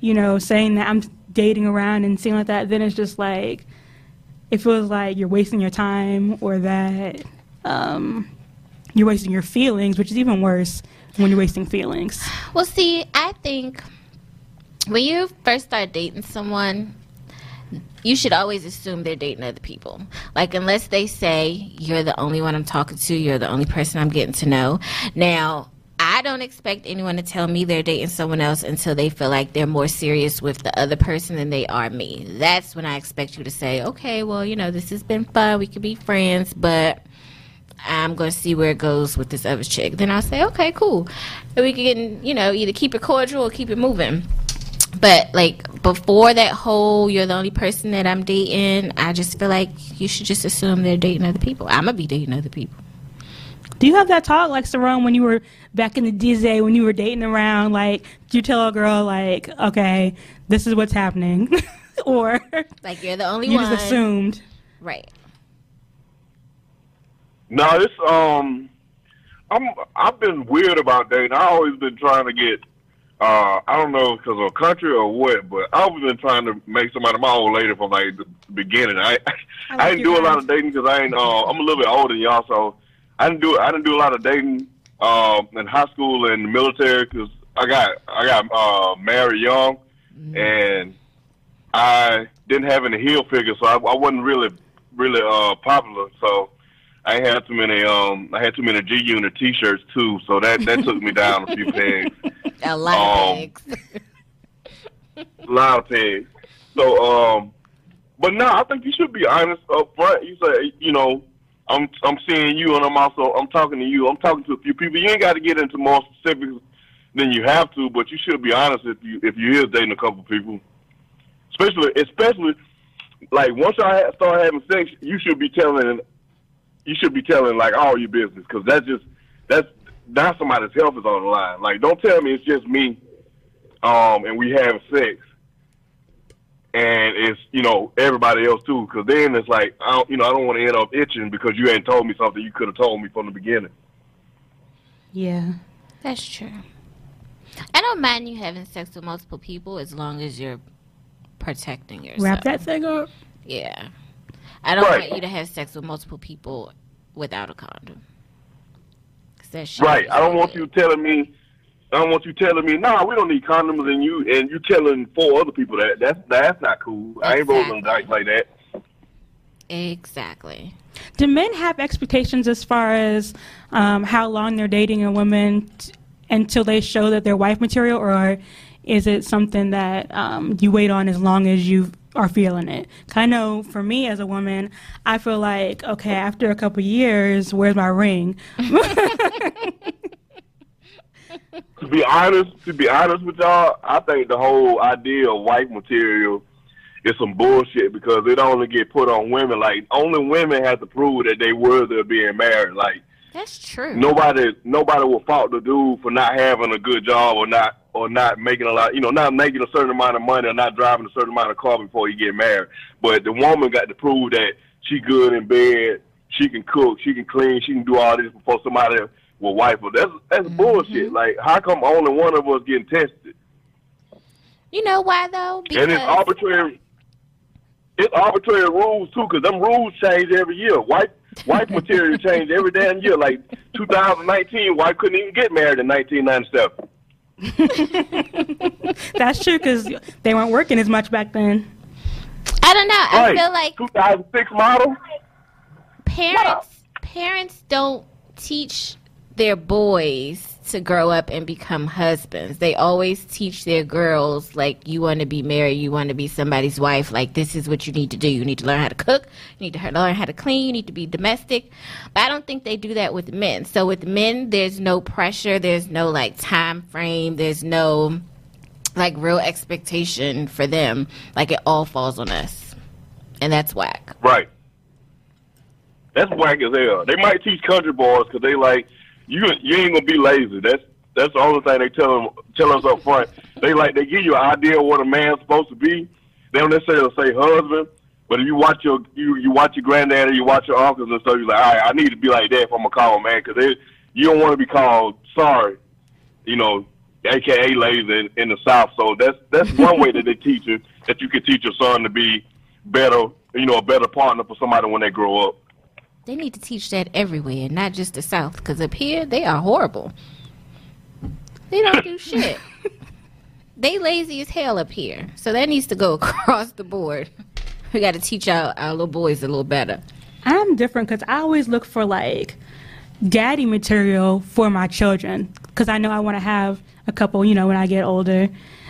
you know, saying that I'm dating around and seeing like that, then it's just like it feels like you're wasting your time or that um, you're wasting your feelings, which is even worse when you're wasting feelings. Well, see, I think when you first start dating someone, you should always assume they're dating other people. Like, unless they say, you're the only one I'm talking to, you're the only person I'm getting to know. Now, I don't expect anyone to tell me they're dating someone else until they feel like they're more serious with the other person than they are me. That's when I expect you to say, okay, well, you know, this has been fun. We could be friends, but I'm going to see where it goes with this other chick. Then I'll say, okay, cool. And we can, you know, either keep it cordial or keep it moving. But like before that whole, you're the only person that I'm dating. I just feel like you should just assume they're dating other people. I'm gonna be dating other people. Do you have that talk like Cerrome when you were back in the Disney when you were dating around? Like, do you tell a girl like, okay, this is what's happening, [laughs] or Like you're the only you one. just assumed? Right. No, it's um, I'm I've been weird about dating. I always been trying to get. Uh, I don't know because of country or what, but I've been trying to make somebody my old lady from like the beginning. I I, like didn't do a lot of dating because I ain't. Uh, I'm a little bit older than y'all, so I didn't do I didn't do a lot of dating um, in high school and the military because I got I got uh, married young and I didn't have any heel figure, so I, I wasn't really really uh, popular. So I had too many um I had too many G Unit T-shirts too, so that that took me down a few [laughs] pegs, A lot Um, of things. a lot of pegs. [laughs] So um, but no, I think you should be honest up front. You say you know. I'm I'm seeing you, and I'm also I'm talking to you. I'm talking to a few people. You ain't got to get into more specifics than you have to, but you should be honest if you if you is dating a couple people, especially especially like once I start having sex, you should be telling you should be telling like all your business because that's just that's now somebody's health is on the line. Like don't tell me it's just me, um, and we having sex, and it's you know everybody else too. Because then it's like I don't you know I don't want to end up itching because you ain't told me something you could have told me from the beginning. Yeah. That's true. I don't mind you having sex with multiple people as long as you're protecting yourself. Wrap that thing up. Yeah. I don't Right. want you to have sex with multiple people without a condom. 'Cause that shit Right. I don't want you telling me. I don't want you telling me, nah, we don't need condoms, and you and you telling four other people that. That's that's not cool. I ain't rolling the dice like that. Exactly. Do men have expectations as far as um, how long they're dating a woman t- until they show that they're wife material, or is it something that um, you wait on as long as you are feeling it. I know for me as a woman, I feel like okay, after a couple years, where's my ring? [laughs] To be honest, to be honest with y'all, I think the whole idea of wife material is some bullshit because it only get put on women. Like only women have to prove that they worthy of being married. Like That's true. nobody nobody will fault the dude for not having a good job or not or not making a lot you know not making a certain amount of money or not driving a certain amount of car before you get married but the woman got to prove that she good in bed she can cook she can clean she can do all this before somebody will wife her that's that's mm-hmm. bullshit like how come only one of us getting tested You know why though? and it's arbitrary it's arbitrary rules too, because them rules change every year. White white material [laughs] change every damn year. Like 2019, white couldn't even get married in 1997. [laughs] That's true because they weren't working as much back then. I don't know. I feel like 2006 model. parents parents don't teach their boys to grow up and become husbands. They always teach their girls like you want to be married, you want to be somebody's wife. Like this is what you need to do. You need to learn how to cook. You need to learn how to clean. You need to be domestic. But I don't think they do that with men. So with men, there's no pressure. There's no like time frame. There's no like real expectation for them. Like it all falls on us, and that's whack. Right. That's whack as hell. They might teach country boys because they like you. You ain't gonna be lazy. That's that's the only thing they tell them. Tell us up front. They like they give you an idea of what a man's supposed to be. They don't necessarily say husband, but if you watch your you you watch your granddad or you watch your uncles and stuff, you're like, all right, I need to be like that if I'm gonna call a man because you don't want to be called sorry, you know, aka lazy in, in the South. So that's that's one way that they teach you that you can teach your son to be better, you know, a better partner for somebody when they grow up. They need to teach that everywhere, not just the South, because up here they are horrible. They don't do [laughs] shit. They lazy as hell up here, so that needs to go [laughs] across the board. We got to teach our, our little boys a little better. I'm different because I always look for like daddy material for my children because I know I want to have a couple, you know, when I get older.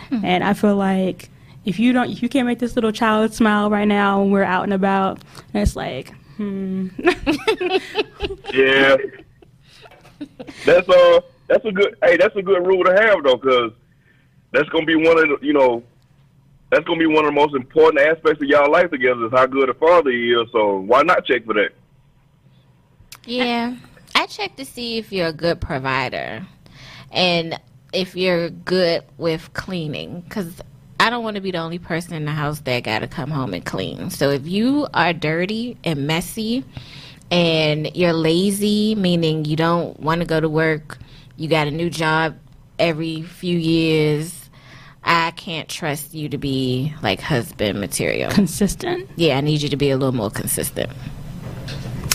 Hmm. And I feel like if you don't, if you can't make this little child smile right now when we're out and about, and it's like, hmm. [laughs] Yeah. that's uh that's a good hey that's a good rule to have though because that's gonna be one of the you know that's gonna be one of the most important aspects of y'all life together is how good a father he is. So why not check for that? Yeah. I check to see if you're a good provider and if you're good with cleaning because I don't want to be the only person in the house that got to come home and clean. So if you are dirty and messy and you're lazy, meaning you don't want to go to work, you got a new job every few years, I can't trust you to be like husband material. consistent. Yeah, I need you to be a little more consistent.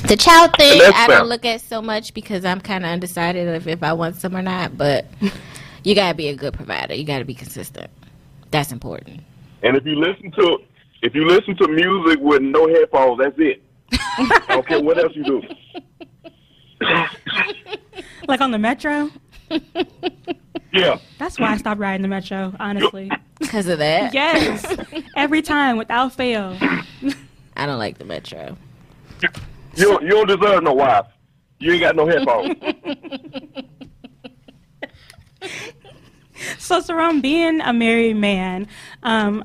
The child thing, I don't look at so much because I'm kind of undecided if, if I want some or not. But [laughs] you gotta be a good provider. You gotta be consistent. That's important. And if you listen to if you listen to music with no headphones, that's it. I don't care what else you do. [laughs] Like on the metro. Yeah. That's why I stopped riding the metro, honestly. [laughs] Because of that, yes. Every time without fail. I don't like the metro. You don't, you don't deserve no wife. You ain't got no headphones. [laughs] [laughs] So, Cerrome, being a married man, um,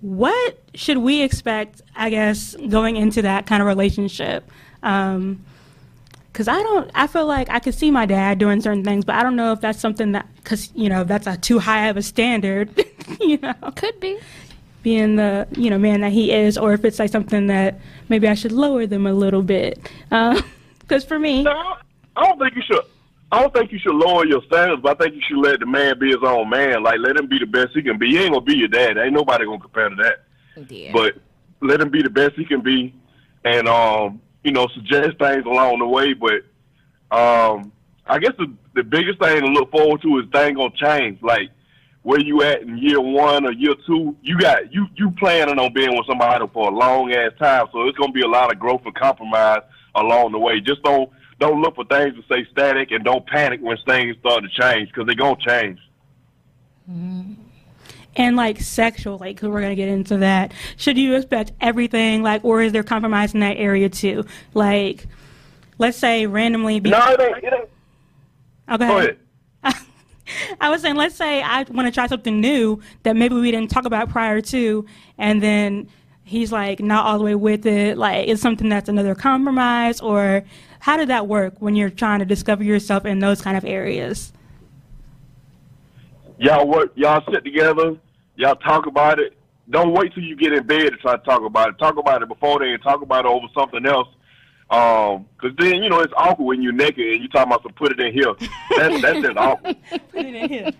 what should we expect, I guess, going into that kind of relationship? Because I don't, I feel like I could see my dad doing certain things, but I don't know if that's something that, because, you know, that's a too high of a standard, [laughs] you know, Could be. being the, you know, man that he is, or if it's like something that maybe I should lower them a little bit. [laughs] Because for me, No, I don't think you should. I don't think you should lower your standards, but I think you should let the man be his own man. Like let him be the best he can be. He ain't gonna be your dad. Ain't nobody gonna compare to that. Yeah. But let him be the best he can be, and um, you know, suggest things along the way. But um, I guess the the biggest thing to look forward to is things gonna change. Like where you at in year one or year two, you got you you planning on being with somebody for a long ass time. So it's gonna be a lot of growth and compromise along the way. Just don't don't look for things to stay static and don't panic when things start to change because they're gonna change. Mm-hmm. and like sexual, like 'cause we're gonna get into that. Should you expect everything, like, or is there compromise in that area too? Like, let's say randomly. Be- No, it ain't. It ain't. Oh, okay. Go ahead. [laughs] I was saying, let's say I want to try something new that maybe we didn't talk about prior to, and then he's like not all the way with it. Like, it's something that's another compromise, or how did that work when you're trying to discover yourself in those kind of areas? y'all work, y'all sit together, y'all talk about it. Don't wait till you get in bed to try to talk about it. Talk about it before then. Talk about it over something else. Um 'cause then you know it's awkward when you're naked and you're talking about to put it in here. That's that's just awkward. [laughs] Put it in here.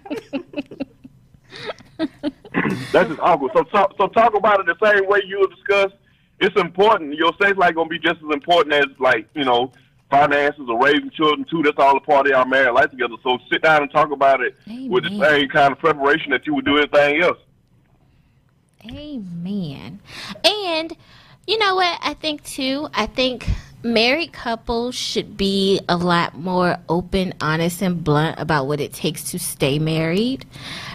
[laughs] That's just awkward. So talk, so talk about it the same way you would discuss. It's important. Your sex life gonna be just as important as like you know finances or raising children too. That's all a part of our married life together. So sit down and talk about it with the same kind of preparation that you would do anything else. Amen. And you know what? I think too. I think married couples should be a lot more open, honest, and blunt about what it takes to stay married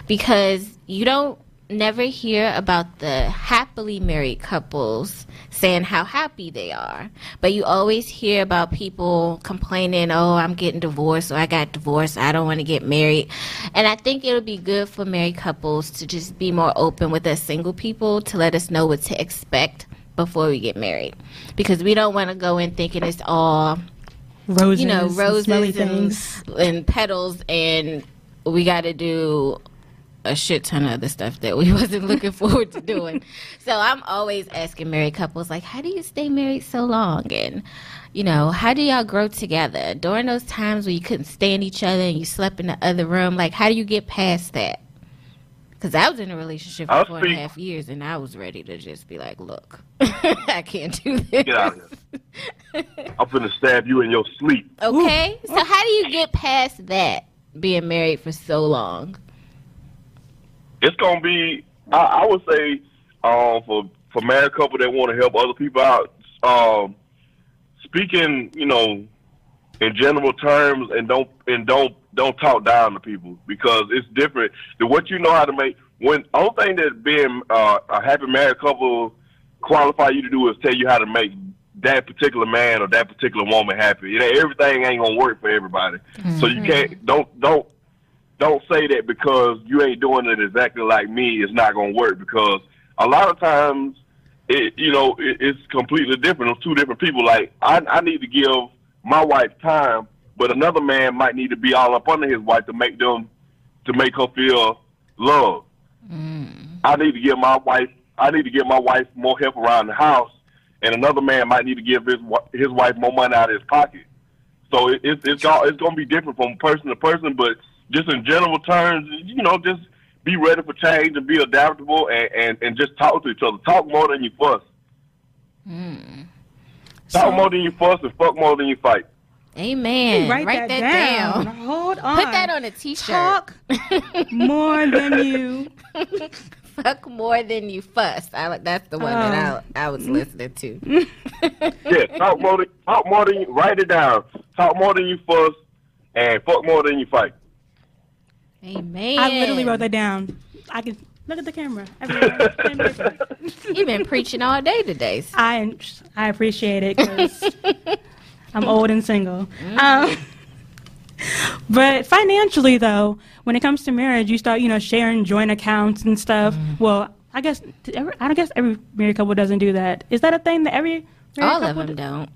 because you don't never hear about the happily married couples saying how happy they are. But you always hear about people complaining, oh, I'm getting divorced or I got divorced, I don't want to get married. And I think it'll be good for married couples to just be more open with us single people to let us know what to expect before we get married. Because we don't want to go in thinking it's all Roses, you know, roses smelly and, and petals, and we got to do a shit ton of other stuff that we [laughs] wasn't looking forward to doing. So I'm always asking married couples, like, how do you stay married so long? And, you know, how do y'all grow together? During those times where you couldn't stand each other and you slept in the other room, like, how do you get past that? Because I was in a relationship for I'll four and a half years, and I was ready to just be like, look, [laughs] I can't do this. Get out of here. I'm finna stab you in your sleep. Okay? So how do you get past that being married for so long? It's gonna be. I, I would say, um, for for married couple that want to help other people out, um, speaking, you know, in general terms, and don't and don't don't talk down to people because it's different. The what you know how to make. When only thing that being uh, a happy married couple qualify you to do is tell you how to make that particular man or that particular woman happy. You know, everything ain't gonna work for everybody. So you can't don't don't don't say that because you ain't doing it exactly like me, it's not gonna work because a lot of times it you know, it, it's completely different. It's two different people. Like I I need to give my wife time, but another man might need to be all up under his wife to make them to make her feel loved. Mm. I need to give my wife I need to give my wife more help around the house and another man might need to give his his wife more money out of his pocket. So it, it's it's all, it's going to be different from person to person, but just in general terms, you know, just be ready for change and be adaptable and, and, and just talk to each other. Talk more than you fuss. Hmm. Talk more than you fuss and fuck more than you fight. Amen. Write, Write, that, down. down. Hold on. Put that on a t-shirt. Talk more than [laughs] you. Fuck more than you fuss. I, like- that's the one that oh. I, I was listening to. [laughs] Yeah, talk more than talk more than you write it down. Talk more than you fuss and fuck more than you fight. Amen. I literally wrote that down. I can look at the camera. everywhere. Same [laughs] paper. You've been preaching all day today. I I appreciate it because I'm old and single. Um, but financially, though, when it comes to marriage, you start you know sharing joint accounts and stuff. Well, I guess every, I guess every married couple doesn't do that. Is that a thing that every married All of them do? don't.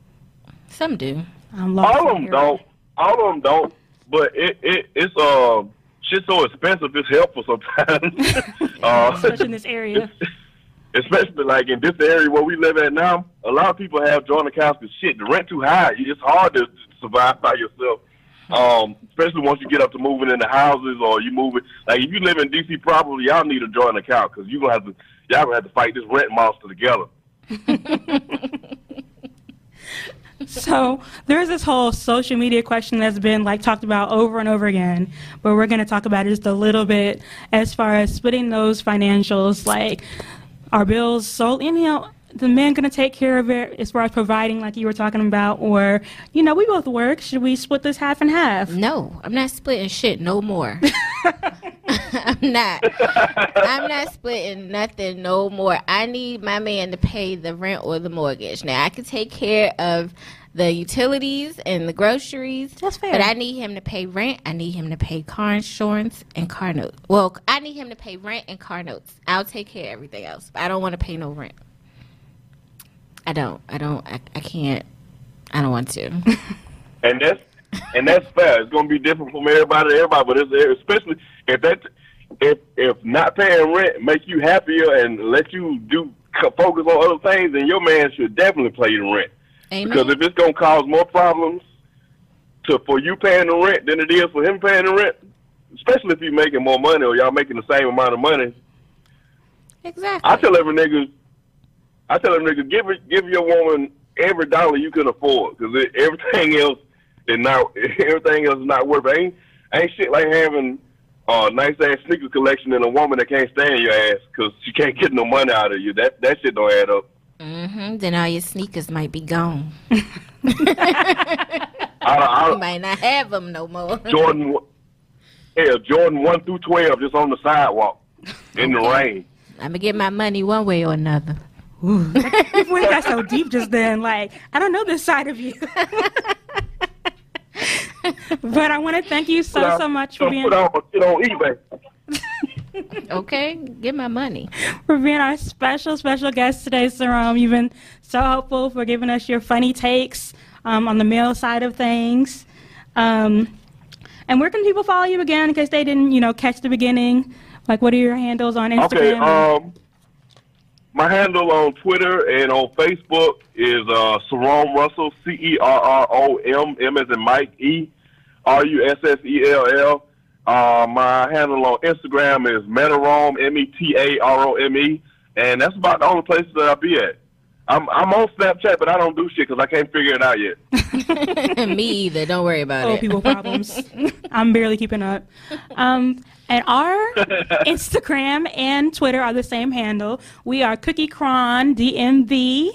Some do. I'm lost All of them here. don't. All of them don't. But it, it it's um shit so expensive. It's helpful sometimes. [laughs] [laughs] uh, especially in this area. [laughs] especially like in this area where we live at now, a lot of people have joint accounts because shit, the rent too high. It's hard to survive by yourself. Um, especially once you get up to moving into houses or you move it. Like if you live in DC probably y'all need a joint account because you gonna have to y'all gonna have to fight this rent monster together. So there's this whole social media question that's been like talked about over and over again, but we're going to talk about it just a little bit as far as splitting those financials. Like, our bills so you know the man going to take care of it as far as providing, like you were talking about, or you know we both work. Should we split this half and half? No, I'm not splitting shit no more. [laughs] I'm not. I'm not splitting nothing no more. I need my man to pay the rent or the mortgage. Now I can take care of the utilities and the groceries. That's fair. But I need him to pay rent. I need him to pay car insurance and car notes. Well, I need him to pay rent and car notes. I'll take care of everything else. I don't want to pay no rent. I don't. I don't. I, I can't. I don't want to. [laughs] and that's and that's fair. It's gonna be different from everybody to everybody, but it's especially if that if if not paying rent make you happier and let you do focus on other things, then your man should definitely pay the rent. Because if it's gonna cause more problems to for you paying the rent than it is for him paying the rent, especially if you're making more money or y'all making the same amount of money, Exactly. I tell every nigga, I tell every nigga, give it, give your woman every dollar you can afford, because everything else is not, [laughs] everything else is not worth. it. Ain't ain't shit like having a nice ass sneaker collection and a woman that can't stand your ass because she can't get no money out of you. That that shit don't add up. Hmm Then all your sneakers might be gone. I, I, You might not have them no more. Jordan, yeah, Jordan one through twelve, just on the sidewalk in the rain. I'm gonna get my money one way or another. [laughs] we got so deep just then. Like, I don't know this side of you. [laughs] but I want to thank you so, so much for being put on, get on eBay. [laughs] Okay, get my money. for being our special, special guest today, Cerrome. You've been so helpful for giving us your funny takes um, on the male side of things. Um, and where can people follow you again in case they didn't, you know, catch the beginning? Like, what are your handles on Instagram? Okay, um, my handle on Twitter and on Facebook is uh, Cerrome Russell, C E R R O M, M as in Mike, E R U S S E L L. Uh, my handle on Instagram is Metarome, M E T A R O M E, and that's about the only places that I'll be at. I'm I'm on Snapchat, but I don't do shit because I can't figure it out yet. [laughs] [laughs] Me either. Don't worry about old it. people problems. [laughs] I'm barely keeping up. Um, and our Instagram and Twitter are the same handle. We are Cookie Cron DMV.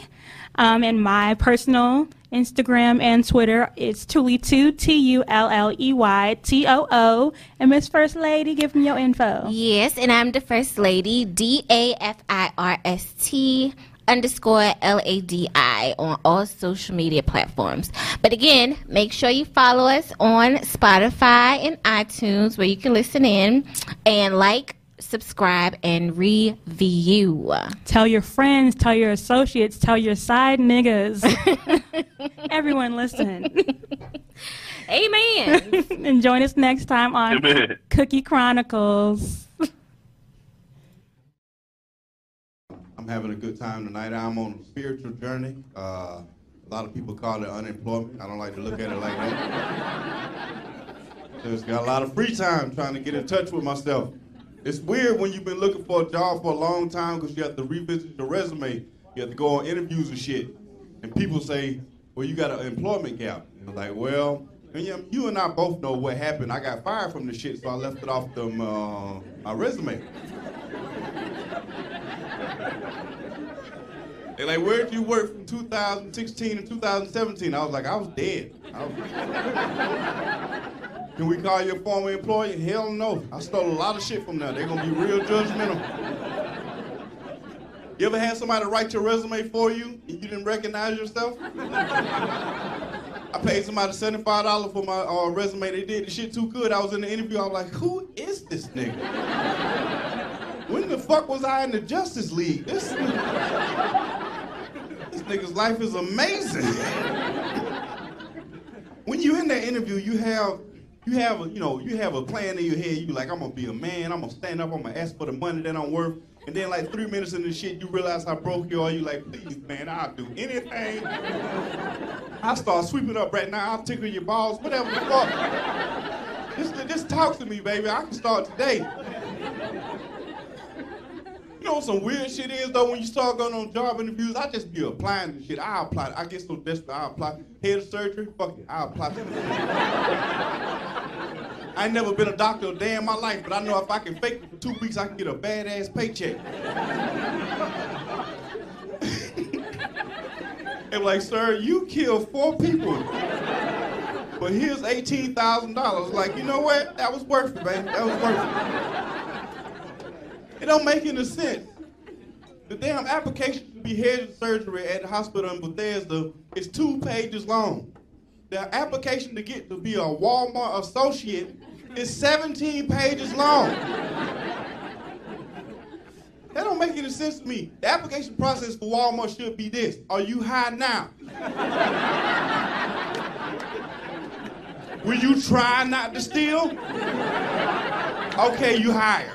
Um, and my personal Instagram and Twitter It's Tulley2, T U L L E Y T O O. And Miss First Lady, give me your info. Yes, and I'm the first lady, D A F I R S T underscore L A D I on all social media platforms. But again, make sure you follow us on Spotify and iTunes where you can listen in and like, subscribe, and review. Tell your friends, tell your associates, tell your side niggas. [laughs] Everyone listen. Amen. [laughs] and join us next time on Amen. Cookie Chronicles. I'm having a good time tonight. I'm on a spiritual journey. Uh, a lot of people call it unemployment. I don't like to look at it like that. [laughs] Just got a lot of free time trying to get in touch with myself. It's weird when you've been looking for a job for a long time because you have to revisit your resume. You have to go on interviews and shit. And people say, well, you got an employment gap. And I'm like, well, and you, you and I both know what happened. I got fired from the shit, so I left it off them, uh, my resume. They're like, where'd you work from 2016 to 2017? I was like, I was dead. I was- Can we call you a former employee? Hell no. I stole a lot of shit from them. They're gonna be real judgmental. You ever had somebody write your resume for you and you didn't recognize yourself? I paid somebody $75 for my uh, resume. They did the shit too good. I was in the interview. I was like, who is this nigga? When the fuck was I in the Justice League? This, this nigga's life is amazing. [laughs] when you in that interview, you have you have a you know you have a plan in your head. You like I'm gonna be a man. I'm gonna stand up. I'm gonna ask for the money that I'm worth. And then like three minutes into the shit, you realize how broke you are. You like, please, man, I'll do anything. I'll start sweeping up right now. I'll tickle your balls, whatever the fuck. Just, just talk to me, baby. I can start today. You know some weird shit is though when you start going on job interviews, I just be applying to shit. I apply. I get so desperate. I apply. Head of surgery, fuck it. I apply. [laughs] I ain't never been a doctor a day in my life, but I know if I can fake it for two weeks, I can get a badass paycheck. [laughs] and like, sir, you killed four people. But here's $18,000. Like, you know what? That was worth it, man. That was worth it. Don't make any sense. The damn application to be head surgery at the hospital in Bethesda is two pages long. The application to get to be a Walmart associate is 17 pages long. That don't make any sense to me. The application process for Walmart should be this. Are you high now? Will you try not to steal? Okay, you hired.